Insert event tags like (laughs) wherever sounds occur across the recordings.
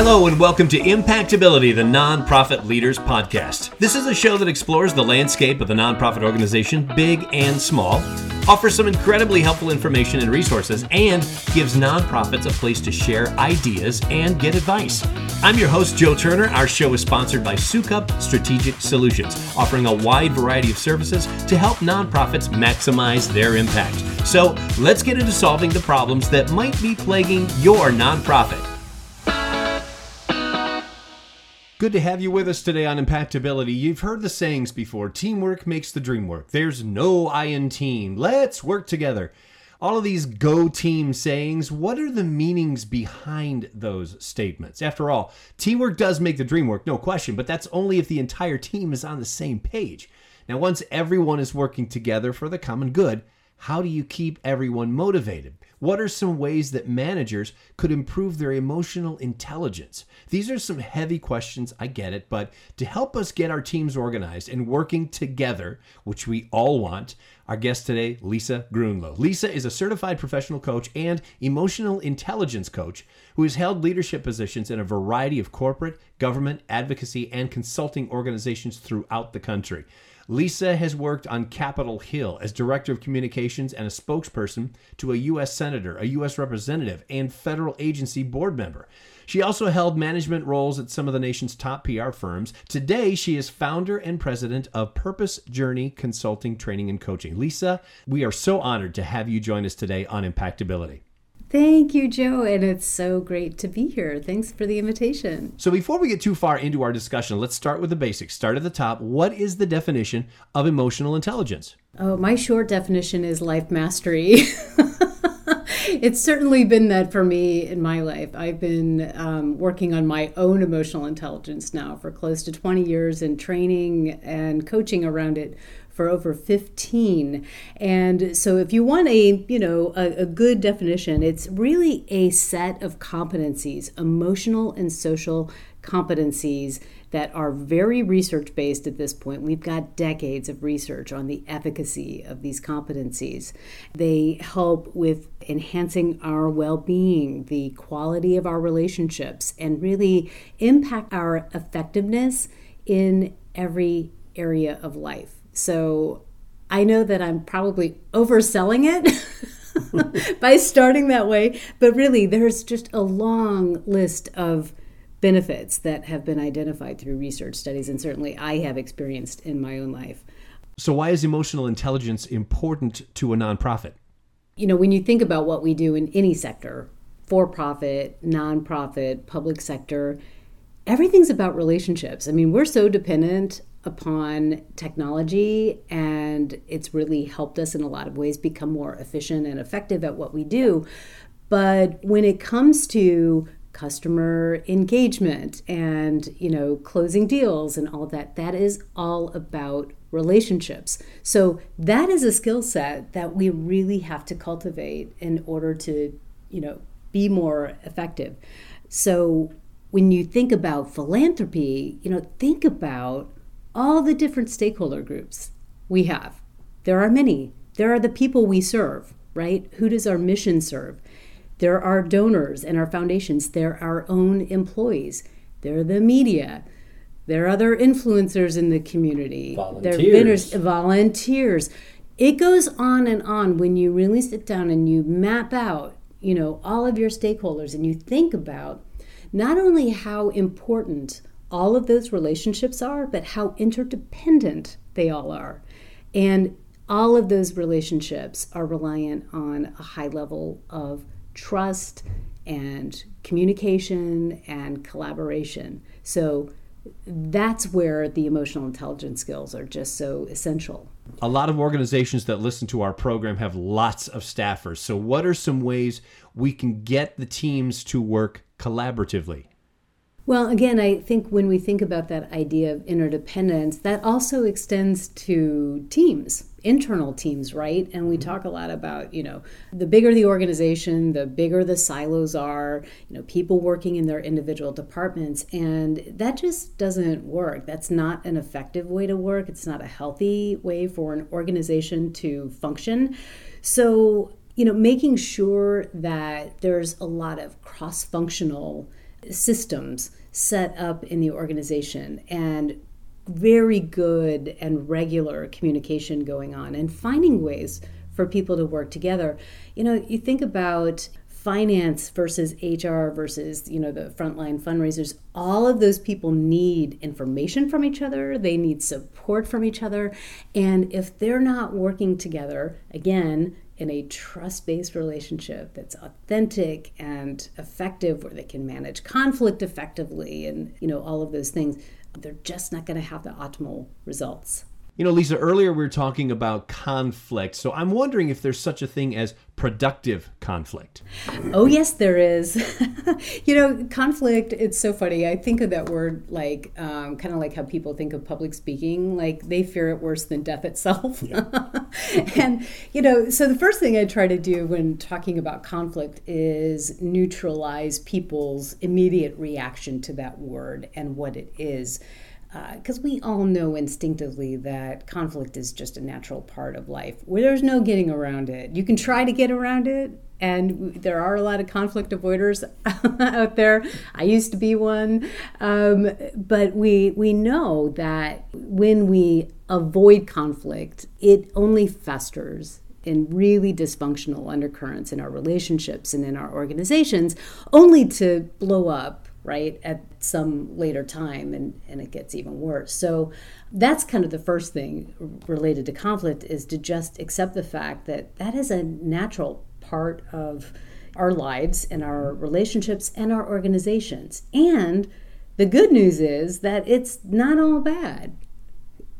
Hello, and welcome to Impactability, the Nonprofit Leaders Podcast. This is a show that explores the landscape of the nonprofit organization, big and small, offers some incredibly helpful information and resources, and gives nonprofits a place to share ideas and get advice. I'm your host, Joe Turner. Our show is sponsored by Soukup Strategic Solutions, offering a wide variety of services to help nonprofits maximize their impact. So let's get into solving the problems that might be plaguing your nonprofit. Good to have you with us today on Impactability. You've heard the sayings before teamwork makes the dream work. There's no I in team. Let's work together. All of these go team sayings, what are the meanings behind those statements? After all, teamwork does make the dream work, no question, but that's only if the entire team is on the same page. Now, once everyone is working together for the common good, how do you keep everyone motivated? What are some ways that managers could improve their emotional intelligence? These are some heavy questions, I get it, but to help us get our teams organized and working together, which we all want, our guest today, Lisa Gruenloh. Lisa is a certified professional coach and emotional intelligence coach who has held leadership positions in a variety of corporate, government, advocacy, and consulting organizations throughout the country. Lisa has worked on Capitol Hill as Director of Communications and a spokesperson to a U.S. Senator, a U.S. Representative, and federal agency board member. She also held management roles at some of the nation's top PR firms. Today, she is founder and president of Purpose Journey Consulting, Training, and Coaching. Lisa, we are so honored to have you join us today on Impactability. Thank you, Joe, and it's so great to be here. Thanks for the invitation. So, before we get too far into our discussion, let's start with the basics. Start at the top. What is the definition of emotional intelligence? Oh, my short definition is life mastery. (laughs) it's certainly been that for me in my life. I've been um, working on my own emotional intelligence now for close to 20 years and training and coaching around it for over 15 and so if you want a you know a, a, good definition it's really a set of competencies emotional and social competencies that are very research based at this point. We've got decades of research on the efficacy of these competencies. They help with enhancing our well being, the quality of our relationships, and really impact our effectiveness in every area of life. So I know that I'm probably overselling it (laughs) by starting that way, but really there's just a long list of benefits that have been identified through research studies, and certainly I have experienced in my own life. So, why is emotional intelligence important to a nonprofit? You know, when you think about what we do in any sector, for profit, nonprofit, public sector, everything's about relationships. I mean, we're so dependent upon technology and it's really helped us in a lot of ways become more efficient and effective at what we do. But when it comes to customer engagement and you know closing deals and all that that is all about relationships so that is a skill set that we really have to cultivate in order to you know be more effective so when you think about philanthropy you know think about all the different stakeholder groups we have. There are many. There are the people we serve, right? Who does our mission serve? There are donors and our foundations. There are our own employees. There are the media. There are other influencers in the community. Volunteers. There are vendors, volunteers. It goes on and on when you really sit down and you map out, you know, all of your stakeholders and you think about not only how important all of those relationships are, but how interdependent they all are. And all of those relationships are reliant on a high level of trust and communication and collaboration. So that's where the emotional intelligence skills are just so essential. A lot of organizations that listen to our program have lots of staffers. So, what are some ways we can get the teams to work collaboratively? Well, again, I think when we think about that idea of interdependence, that also extends to teams, internal teams, right? And we mm-hmm. talk a lot about, you know, the bigger the organization, the bigger the silos are, you know, people working in their individual departments. And that just doesn't work. That's not an effective way to work. It's not a healthy way for an organization to function. So, you know, making sure that there's a lot of cross functional systems set up in the organization and very good and regular communication going on and finding ways for people to work together. You know, you think about finance versus HR versus, you know, the frontline fundraisers, all of those people need information from each other, they need support from each other, and if they're not working together, again, in a trust based relationship that's authentic and effective, where they can manage conflict effectively and, you know, all of those things, they're just not going to have the optimal results. You know, Lisa, earlier we were talking about conflict. So I'm wondering if there's such a thing as productive conflict. Oh, yes, there is. (laughs) you know, conflict, it's so funny. I think of that word like um, kind of like how people think of public speaking, like they fear it worse than death itself. Yeah. (laughs) and, you know, so the first thing I try to do when talking about conflict is neutralize people's immediate reaction to that word and what it is because uh, we all know instinctively that conflict is just a natural part of life where there's no getting around it. You can try to get around it, and there are a lot of conflict avoiders (laughs) out there. I used to be one, um, but we we know that when we avoid conflict, it only festers in really dysfunctional undercurrents in our relationships and in our organizations, only to blow up right at some later time and, and it gets even worse. So that's kind of the first thing related to conflict is to just accept the fact that that is a natural part of our lives and our relationships and our organizations. And the good news is that it's not all bad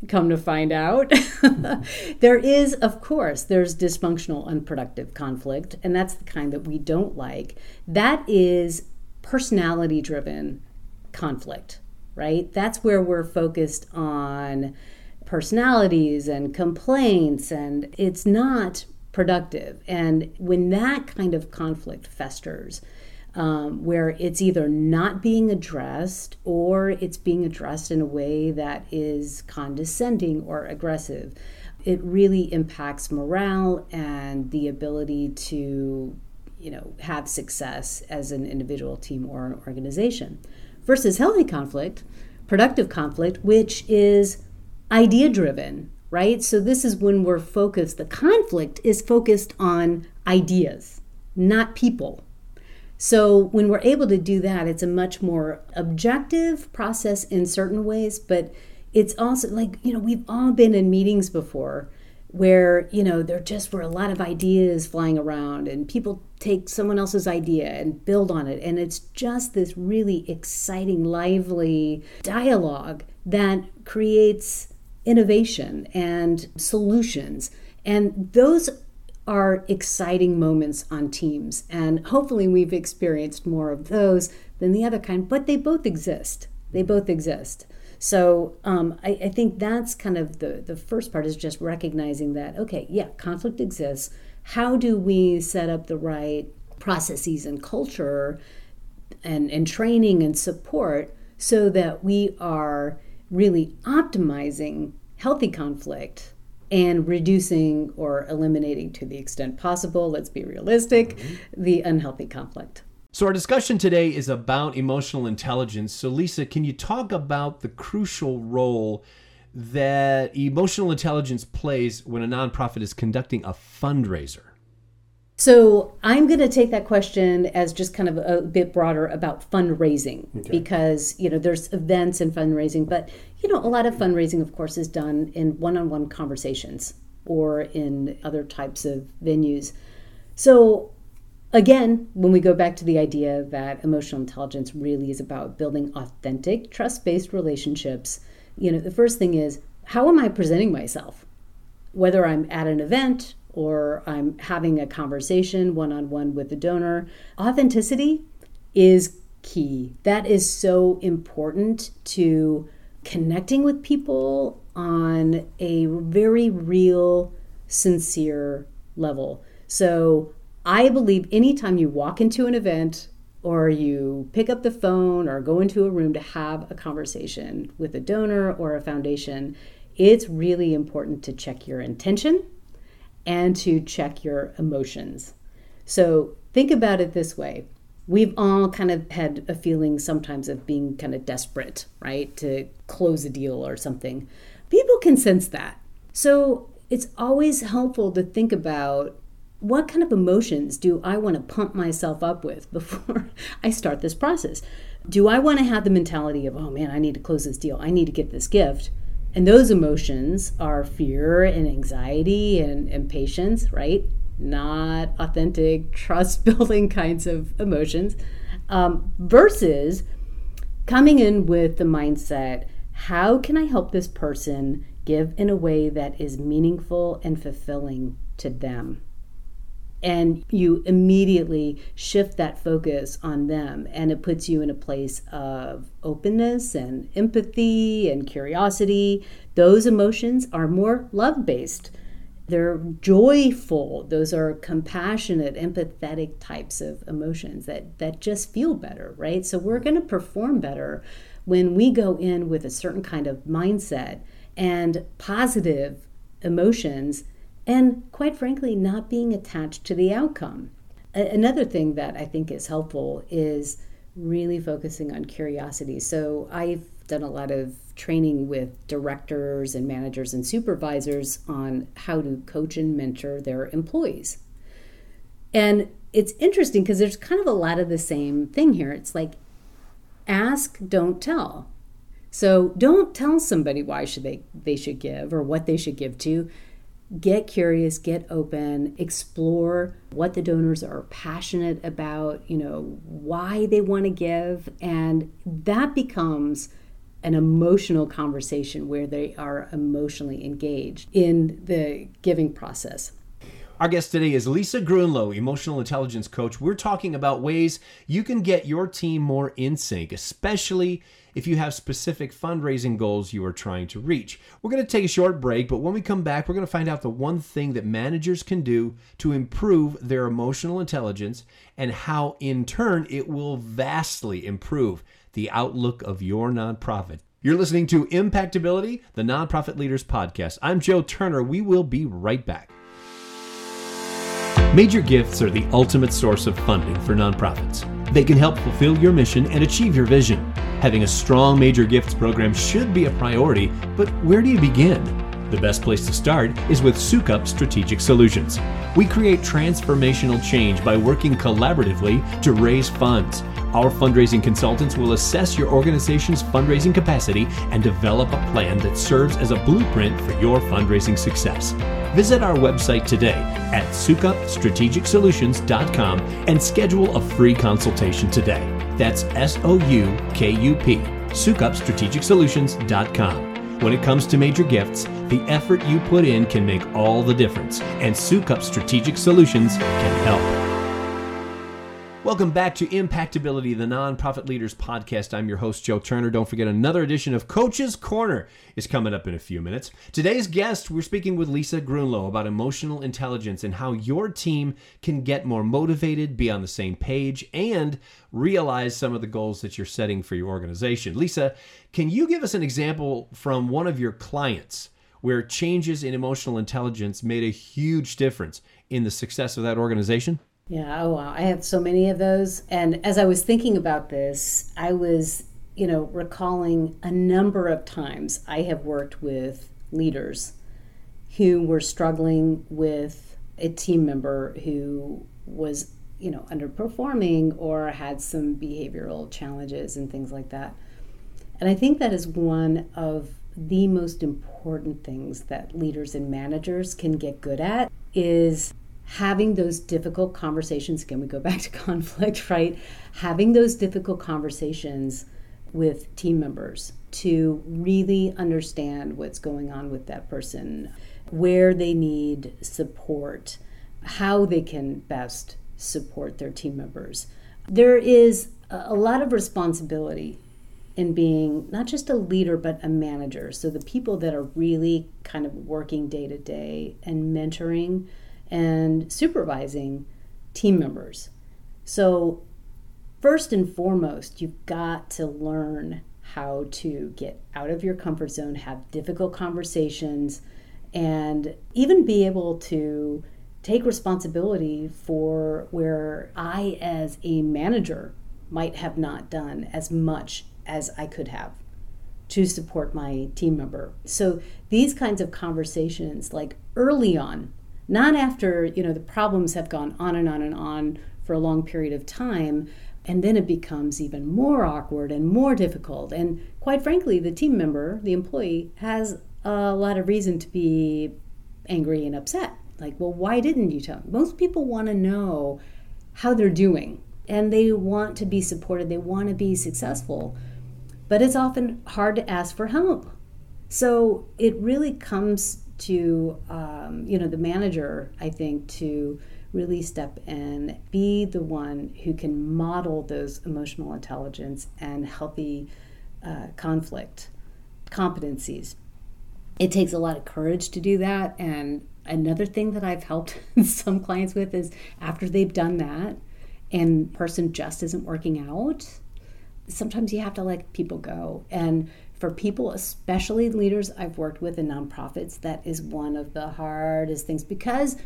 come to find out. (laughs) There is of course there's dysfunctional unproductive conflict and that's the kind that we don't like. That is personality driven conflict, right? That's where we're focused on personalities and complaints, and it's not productive. And when that kind of conflict festers, um, where it's either not being addressed or it's being addressed in a way that is condescending or aggressive, it really impacts morale and the ability to you know have success as an individual team or an organization versus healthy conflict productive conflict which is idea driven right? So this is when we're focused the conflict is focused on ideas not people. So when we're able to do that it's a much more objective process in certain ways but it's also like you know we've all been in meetings before where you know there just were a lot of ideas flying around and people take someone else's idea and build on it. And it's just this really exciting lively dialogue that creates innovation and solutions. And those are exciting moments on teams. And hopefully we've experienced more of those than the other kind but they both exist. They both exist so um, I, I think that's kind of the, the first part is just recognizing that, okay, yeah, conflict exists. How do we set up the right processes and culture and, and training and support so that we are really optimizing healthy conflict and reducing or eliminating to the extent possible, let's be realistic, mm-hmm. the unhealthy conflict. So, our discussion today is about emotional intelligence. So, Lisa, can you talk about the crucial role that emotional intelligence plays when a nonprofit is conducting a fundraiser? So, I'm going to take that question as just kind of a bit broader about fundraising okay. because, you know, there's events and fundraising, but, you know, a lot of fundraising, of course, is done in one on one conversations or in other types of venues. So, Again, when we go back to the idea that emotional intelligence really is about building authentic, trust based relationships, you know, the first thing is how am I presenting myself? Whether I'm at an event or I'm having a conversation one on one with the donor, authenticity is key. That is so important to connecting with people on a very real, sincere level. So, I believe anytime you walk into an event or you pick up the phone or go into a room to have a conversation with a donor or a foundation, it's really important to check your intention and to check your emotions. So think about it this way we've all kind of had a feeling sometimes of being kind of desperate, right, to close a deal or something. People can sense that. So it's always helpful to think about what kind of emotions do I want to pump myself up with (laughs) before I start this process? Do I want to have the mentality of, oh man, I need to close this deal, I need to get this gift? And those emotions are fear and anxiety and impatience, right? not authentic, (laughs) trust building kinds of emotions, um, versus coming in with the mindset how can I help this person give in a way that is meaningful and fulfilling to them? And you immediately shift that focus on them, and it puts you in a place of openness and empathy and curiosity. Those emotions are more love based they're joyful. Those are compassionate empathetic types of emotions that that just feel better right? So we're going to perform better when we go in with a certain kind of mindset and positive emotions and quite frankly not being attached to the outcome another thing that i think is helpful is really focusing on curiosity so i've done a lot of training with directors and managers and supervisors on how to coach and mentor their employees. And it's interesting because there's kind of a lot of the same thing here. It's like ask, don't tell. So don't tell somebody why should they they should give or what they should give to. Get curious, get open, explore what the donors are passionate about, you know, why they want to give and that becomes an emotional conversation where they are emotionally engaged in the giving process. Our guest today is Lisa Gruenloh, emotional intelligence coach. We're talking about ways you can get your team more in sync, especially if you have specific fundraising goals you are trying to reach. We're going to take a short break, but when we come back, we're going to find out the one thing that managers can do to improve their emotional intelligence and how, in turn, it will vastly improve the outlook of your nonprofit. You're listening to Impactability, the Nonprofit Leaders Podcast. I'm Joe Turner. We will be right back. Major gifts are the ultimate source of funding for nonprofits. They can help fulfill your mission and achieve your vision. Having a strong major gifts program should be a priority, but where do you begin? The best place to start is with Soukup Strategic Solutions. We create transformational change by working collaboratively to raise funds. Our fundraising consultants will assess your organization's fundraising capacity and develop a plan that serves as a blueprint for your fundraising success. Visit our website today at soukupstrategicsolutions.com and schedule a free consultation today. That's S O U K U P, soukupstrategicsolutions.com. When it comes to major gifts, the effort you put in can make all the difference, and Soukup Strategic Solutions can help. Welcome back to Impactability, the Nonprofit Leaders Podcast. I'm your host, Joe Turner. Don't forget, another edition of Coach's Corner is coming up in a few minutes. Today's guest, we're speaking with Lisa Gruenloh about emotional intelligence and how your team can get more motivated, be on the same page, and realize some of the goals that you're setting for your organization. Lisa, can you give us an example from one of your clients where changes in emotional intelligence made a huge difference in the success of that organization? Yeah, oh wow. I have so many of those. And as I was thinking about this, I was, you know, recalling a number of times I have worked with leaders who were struggling with a team member who was, you know, underperforming or had some behavioral challenges and things like that. And I think that is one of the most important things that leaders and managers can get good at is having those difficult conversations. Again we go back to (laughs) conflict right? Having those difficult conversations with team members to really understand what's going on with that person where they need support how they can best support their team members. There is a lot of responsibility in being not just a leader but a manager so the people that are really kind of working day to day and mentoring and supervising team members. So, first and foremost, you've got to learn how to get out of your comfort zone, have difficult conversations, and even be able to take responsibility for where I, as a manager, might have not done as much as I could have to support my team member. So these kinds of conversations, like early on, not after you know the problems have gone on and on and on for a long period of time, and then it becomes even more awkward and more difficult. And quite frankly, the team member, the employee, has a lot of reason to be angry and upset. Like, well, why didn't you tell me? Most people want to know how they're doing and they want to be supported, they want to be successful but it's often hard to ask for help. So it really comes to um, you know the manager, I think, to really step in, be the one who can model those emotional intelligence and healthy uh, conflict competencies. It takes a lot of courage to do that. And another thing that I've helped (laughs) some clients with is after they've done that and person just isn't working out, sometimes you have to let people go. And for people, especially leaders I've worked with in nonprofits, that is one of the hardest things because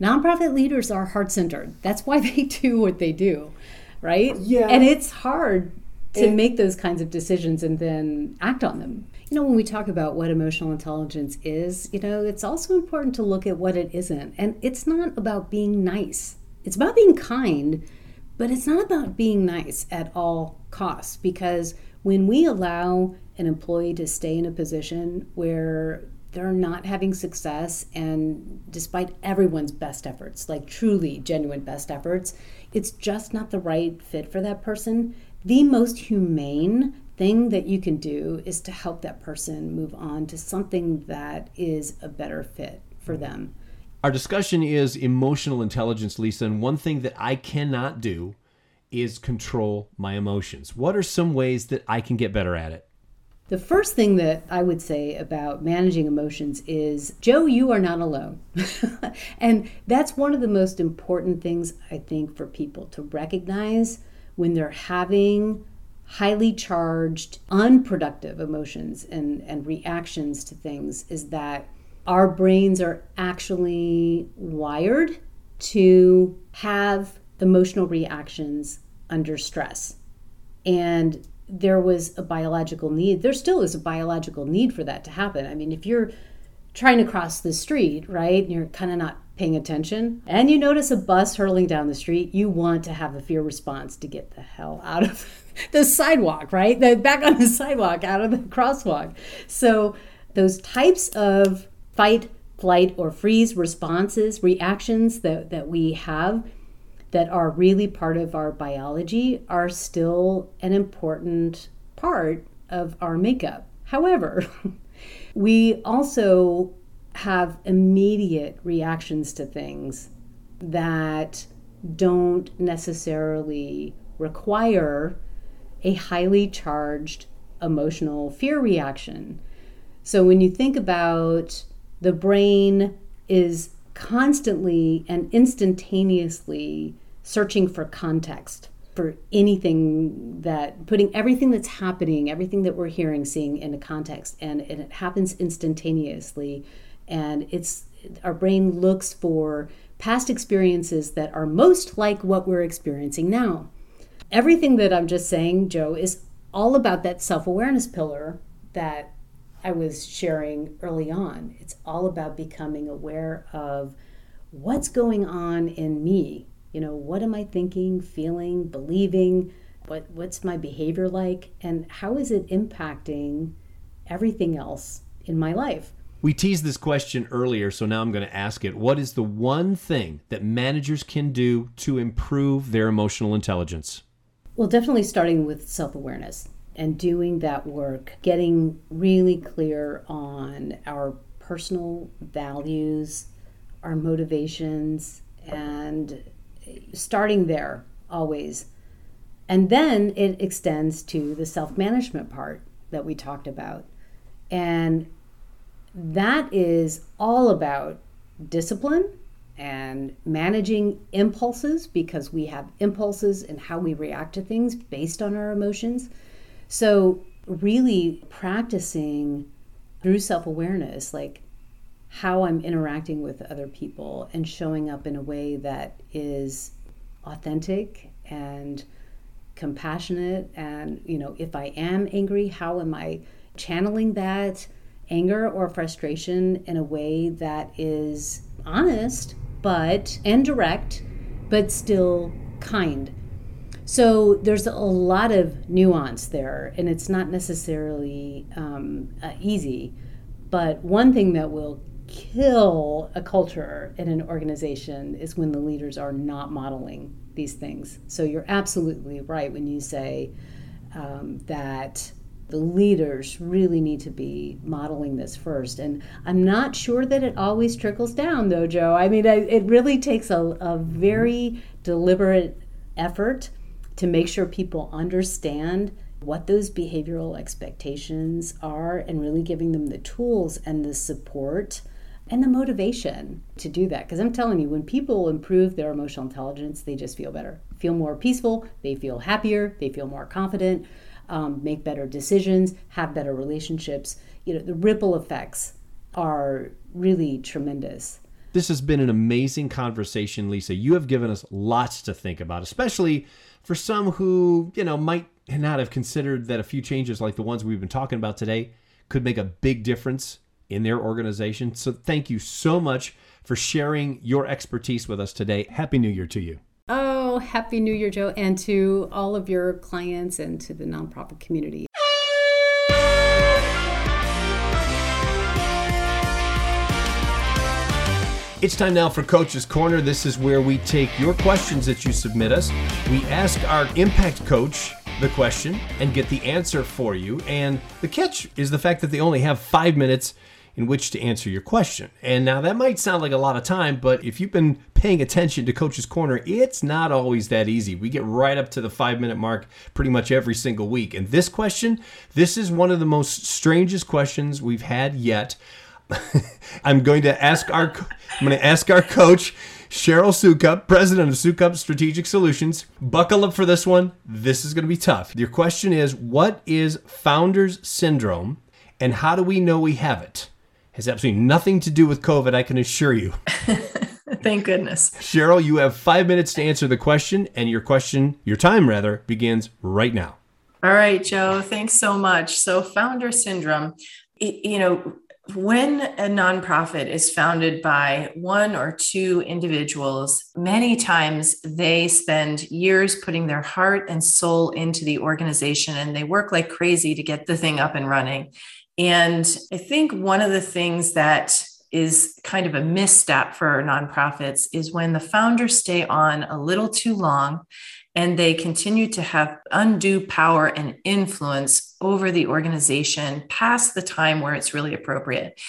nonprofit leaders are heart centered. That's why (laughs) they do what they do, right? Yeah. And it's hard to and, make those kinds of decisions and then act on them. You know, when we talk about what emotional intelligence is, you know, it's also important to look at what it isn't. And it's not about being nice, it's about being kind but it's not about being nice at all costs because when we allow an employee to stay in a position where they're not having success and despite everyone's best efforts like truly genuine best efforts it's just not the right fit for that person the most humane thing that you can do is to help that person move on to something that is a better fit for mm-hmm. them our discussion is emotional intelligence, Lisa, and one thing that I cannot do is control my emotions. What are some ways that I can get better at it? The first thing that I would say about managing emotions is Joe, you are not alone. (laughs) and that's one of the most important things I think for people to recognize when they're having highly charged, unproductive emotions and, and reactions to things is that our brains are actually wired to have emotional reactions under stress. And there was a biological need. There still is a biological need for that to happen. I mean, if you're trying to cross the street, right, and you're kind of not paying attention, and you notice a bus hurling down the street, you want to have a fear response to get the hell out of (laughs) the sidewalk, right? The, back on the sidewalk, out of the crosswalk. So, those types of fight, flight, or freeze responses, reactions that, that we have that are really part of our biology are still an important part of our makeup. However, (laughs) we also have immediate reactions to things that don't necessarily require a highly charged emotional fear reaction. So when you think about the brain is constantly and instantaneously searching for context for anything that putting everything that's happening everything that we're hearing seeing in a context and, and it happens instantaneously. And it's our brain looks for past experiences that are most like what we're experiencing now. Everything that i'm just saying joe is all about that self-awareness pillar that I was sharing early on. It's all about becoming aware of what's going on in me. You know, what am I thinking, feeling, believing? What what's my behavior like and how is it impacting everything else in my life? We teased this question earlier, so now I'm going to ask it. What is the one thing that managers can do to improve their emotional intelligence? Well, definitely starting with self awareness and doing that work, getting really clear on our personal values, our motivations, and starting there always. And then it extends to the self management part that we talked about. And that is all about discipline and managing impulses because we have impulses and how we react to things based on our emotions so, really practicing through self awareness, like how I'm interacting with other people and showing up in a way that is authentic and compassionate and you know if I am angry how am I channeling that anger or frustration in a way that is honest but and direct but still kind so there's a lot of nuance there and it's not necessarily um, uh, easy but one thing that will kill a culture in an organization is when the leaders are not modeling these things. So you're absolutely right when you say um, that the leaders really need to be modeling this first. And I'm not sure that it always trickles down, though, Joe. I mean, it really takes a, a very deliberate effort to make sure people understand what those behavioral expectations are and really giving them the tools and the support and the motivation to do that. Because I'm telling you, when people improve their emotional intelligence, they just feel better, feel more peaceful, they feel happier, they feel more confident, um, make better decisions, have better relationships. You know, the ripple effects are really tremendous. This has been an amazing conversation, Lisa. You have given us lots to think about, especially for some who, you know, might not have considered that a few changes like the ones we've been talking about today could make a big difference in their organization. So thank you so much for sharing your expertise with us today. Happy New Year to you. Oh, Happy New Year, Joe, and to all of your clients and to the nonprofit community. It's time now for Coach's Corner. This is where we take your questions that you submit us. We ask our impact coach the question and get the answer for you. And the catch is the fact that they only have five minutes in which to answer your question. And now that might sound like a lot of time, but if you've been paying attention to Coach's Corner, it's not always that easy. We get right up to the five minute mark pretty much every single week. And this question, this is one of the most strangest questions we've had yet. (laughs) I'm going to ask our I'm going to ask our coach Cheryl Soukup, president of Soukup Strategic Solutions. Buckle up for this one. This is going to be tough. Your question is what is founders syndrome and how do we know we have it? has absolutely nothing to do with COVID, I can assure you. (laughs) Thank goodness. Cheryl, you have five minutes to answer the question, and your question, your time rather, begins right now. All right, Joe, thanks so much. So, founder syndrome, you know, when a nonprofit is founded by one or two individuals, many times they spend years putting their heart and soul into the organization and they work like crazy to get the thing up and running. And I think one of the things that is kind of a misstep for nonprofits is when the founders stay on a little too long and they continue to have undue power and influence over the organization past the time where it's really appropriate.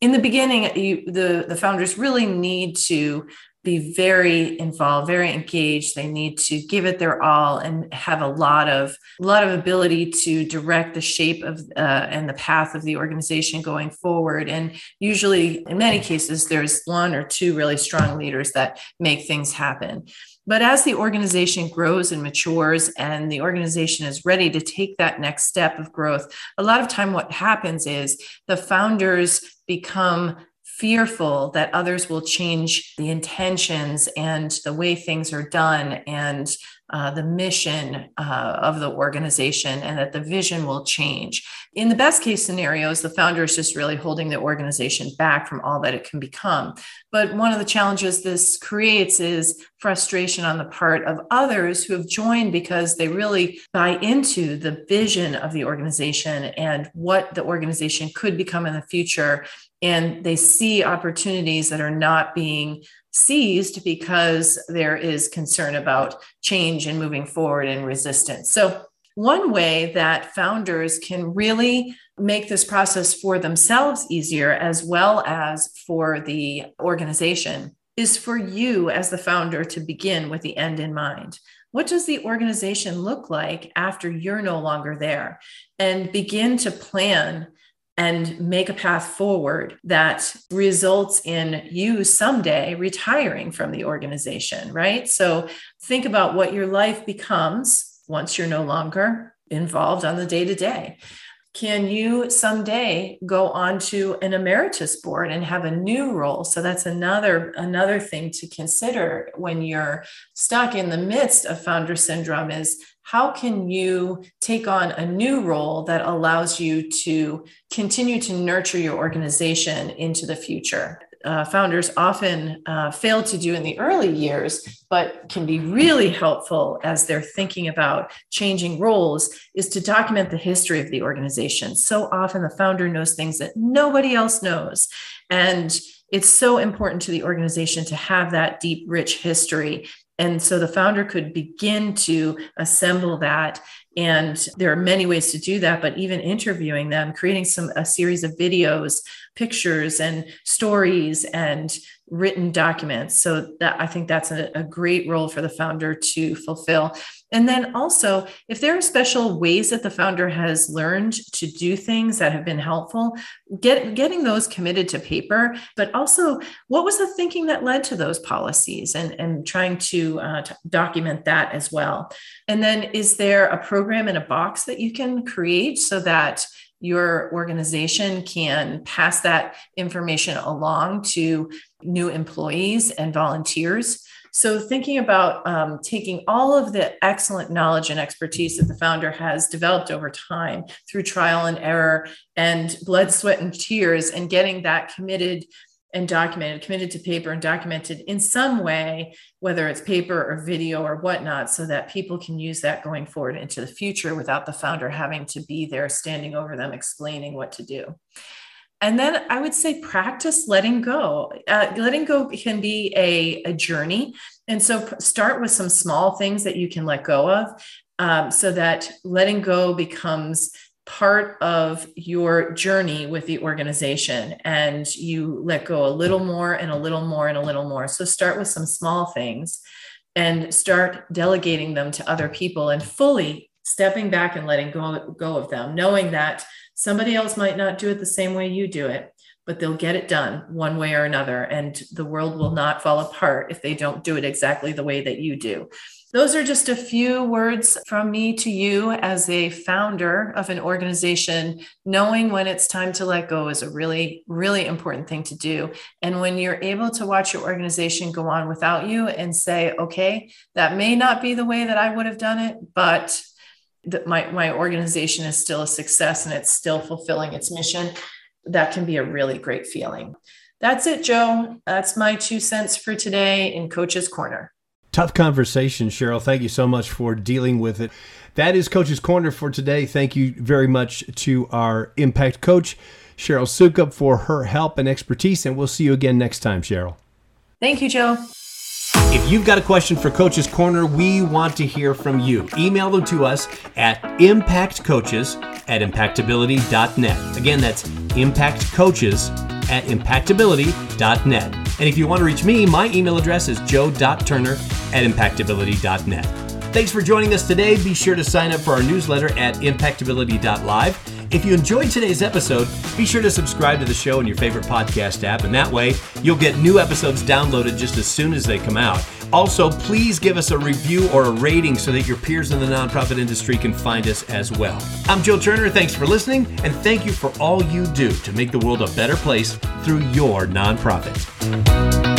In the beginning, you, the, the founders really need to be very involved very engaged. They need to give it their all and have a lot of a lot of ability to direct the shape of uh, and the path of the organization going forward. And usually in many cases there's one or two really strong leaders that make things happen but as the organization grows and matures and the organization is ready to take that next step of growth a lot of time what happens is the founders become fearful that others will change the intentions and the way things are done and uh, the mission uh, of the organization and that the vision will change. In the best case scenarios, the founder is just really holding the organization back from all that it can become. But one of the challenges this creates is frustration on the part of others who have joined because they really buy into the vision of the organization and what the organization could become in the future and they see opportunities that are not being seized because there is concern about change and moving forward and resistance. So, one way that founders can really make this process for themselves easier as well as for the organization is for you as the founder to begin with the end in mind. What does the organization look like after you're no longer there? And begin to plan and make a path forward that results in you someday retiring from the organization, right? So think about what your life becomes once you're no longer involved on the day to day. Can you someday go on to an emeritus board and have a new role? So that's another another thing to consider when you're stuck in the midst of founder syndrome is how can you take on a new role that allows you to continue to nurture your organization into the future uh, founders often uh, fail to do in the early years, but can be really helpful as they're thinking about changing roles, is to document the history of the organization. So often the founder knows things that nobody else knows. And it's so important to the organization to have that deep, rich history. And so the founder could begin to assemble that and there are many ways to do that but even interviewing them creating some a series of videos pictures and stories and written documents so that i think that's a, a great role for the founder to fulfill and then also, if there are special ways that the founder has learned to do things that have been helpful, get, getting those committed to paper, but also what was the thinking that led to those policies and, and trying to, uh, to document that as well. And then, is there a program in a box that you can create so that your organization can pass that information along to new employees and volunteers? So, thinking about um, taking all of the excellent knowledge and expertise that the founder has developed over time through trial and error and blood, sweat, and tears, and getting that committed and documented, committed to paper and documented in some way, whether it's paper or video or whatnot, so that people can use that going forward into the future without the founder having to be there standing over them explaining what to do. And then I would say practice letting go. Uh, letting go can be a, a journey. And so start with some small things that you can let go of um, so that letting go becomes part of your journey with the organization and you let go a little more and a little more and a little more. So start with some small things and start delegating them to other people and fully stepping back and letting go, go of them, knowing that Somebody else might not do it the same way you do it, but they'll get it done one way or another. And the world will not fall apart if they don't do it exactly the way that you do. Those are just a few words from me to you as a founder of an organization. Knowing when it's time to let go is a really, really important thing to do. And when you're able to watch your organization go on without you and say, okay, that may not be the way that I would have done it, but that my, my organization is still a success and it's still fulfilling its mission, that can be a really great feeling. That's it, Joe. That's my two cents for today in Coach's Corner. Tough conversation, Cheryl. Thank you so much for dealing with it. That is Coach's Corner for today. Thank you very much to our impact coach, Cheryl Soukup, for her help and expertise. And we'll see you again next time, Cheryl. Thank you, Joe. If you've got a question for Coach's Corner, we want to hear from you. Email them to us at impactcoaches at impactability.net. Again, that's impactcoaches at impactability.net. And if you want to reach me, my email address is joe.turner at impactability.net. Thanks for joining us today. Be sure to sign up for our newsletter at impactability.live. If you enjoyed today's episode, be sure to subscribe to the show in your favorite podcast app, and that way you'll get new episodes downloaded just as soon as they come out. Also, please give us a review or a rating so that your peers in the nonprofit industry can find us as well. I'm Joe Turner. Thanks for listening, and thank you for all you do to make the world a better place through your nonprofit.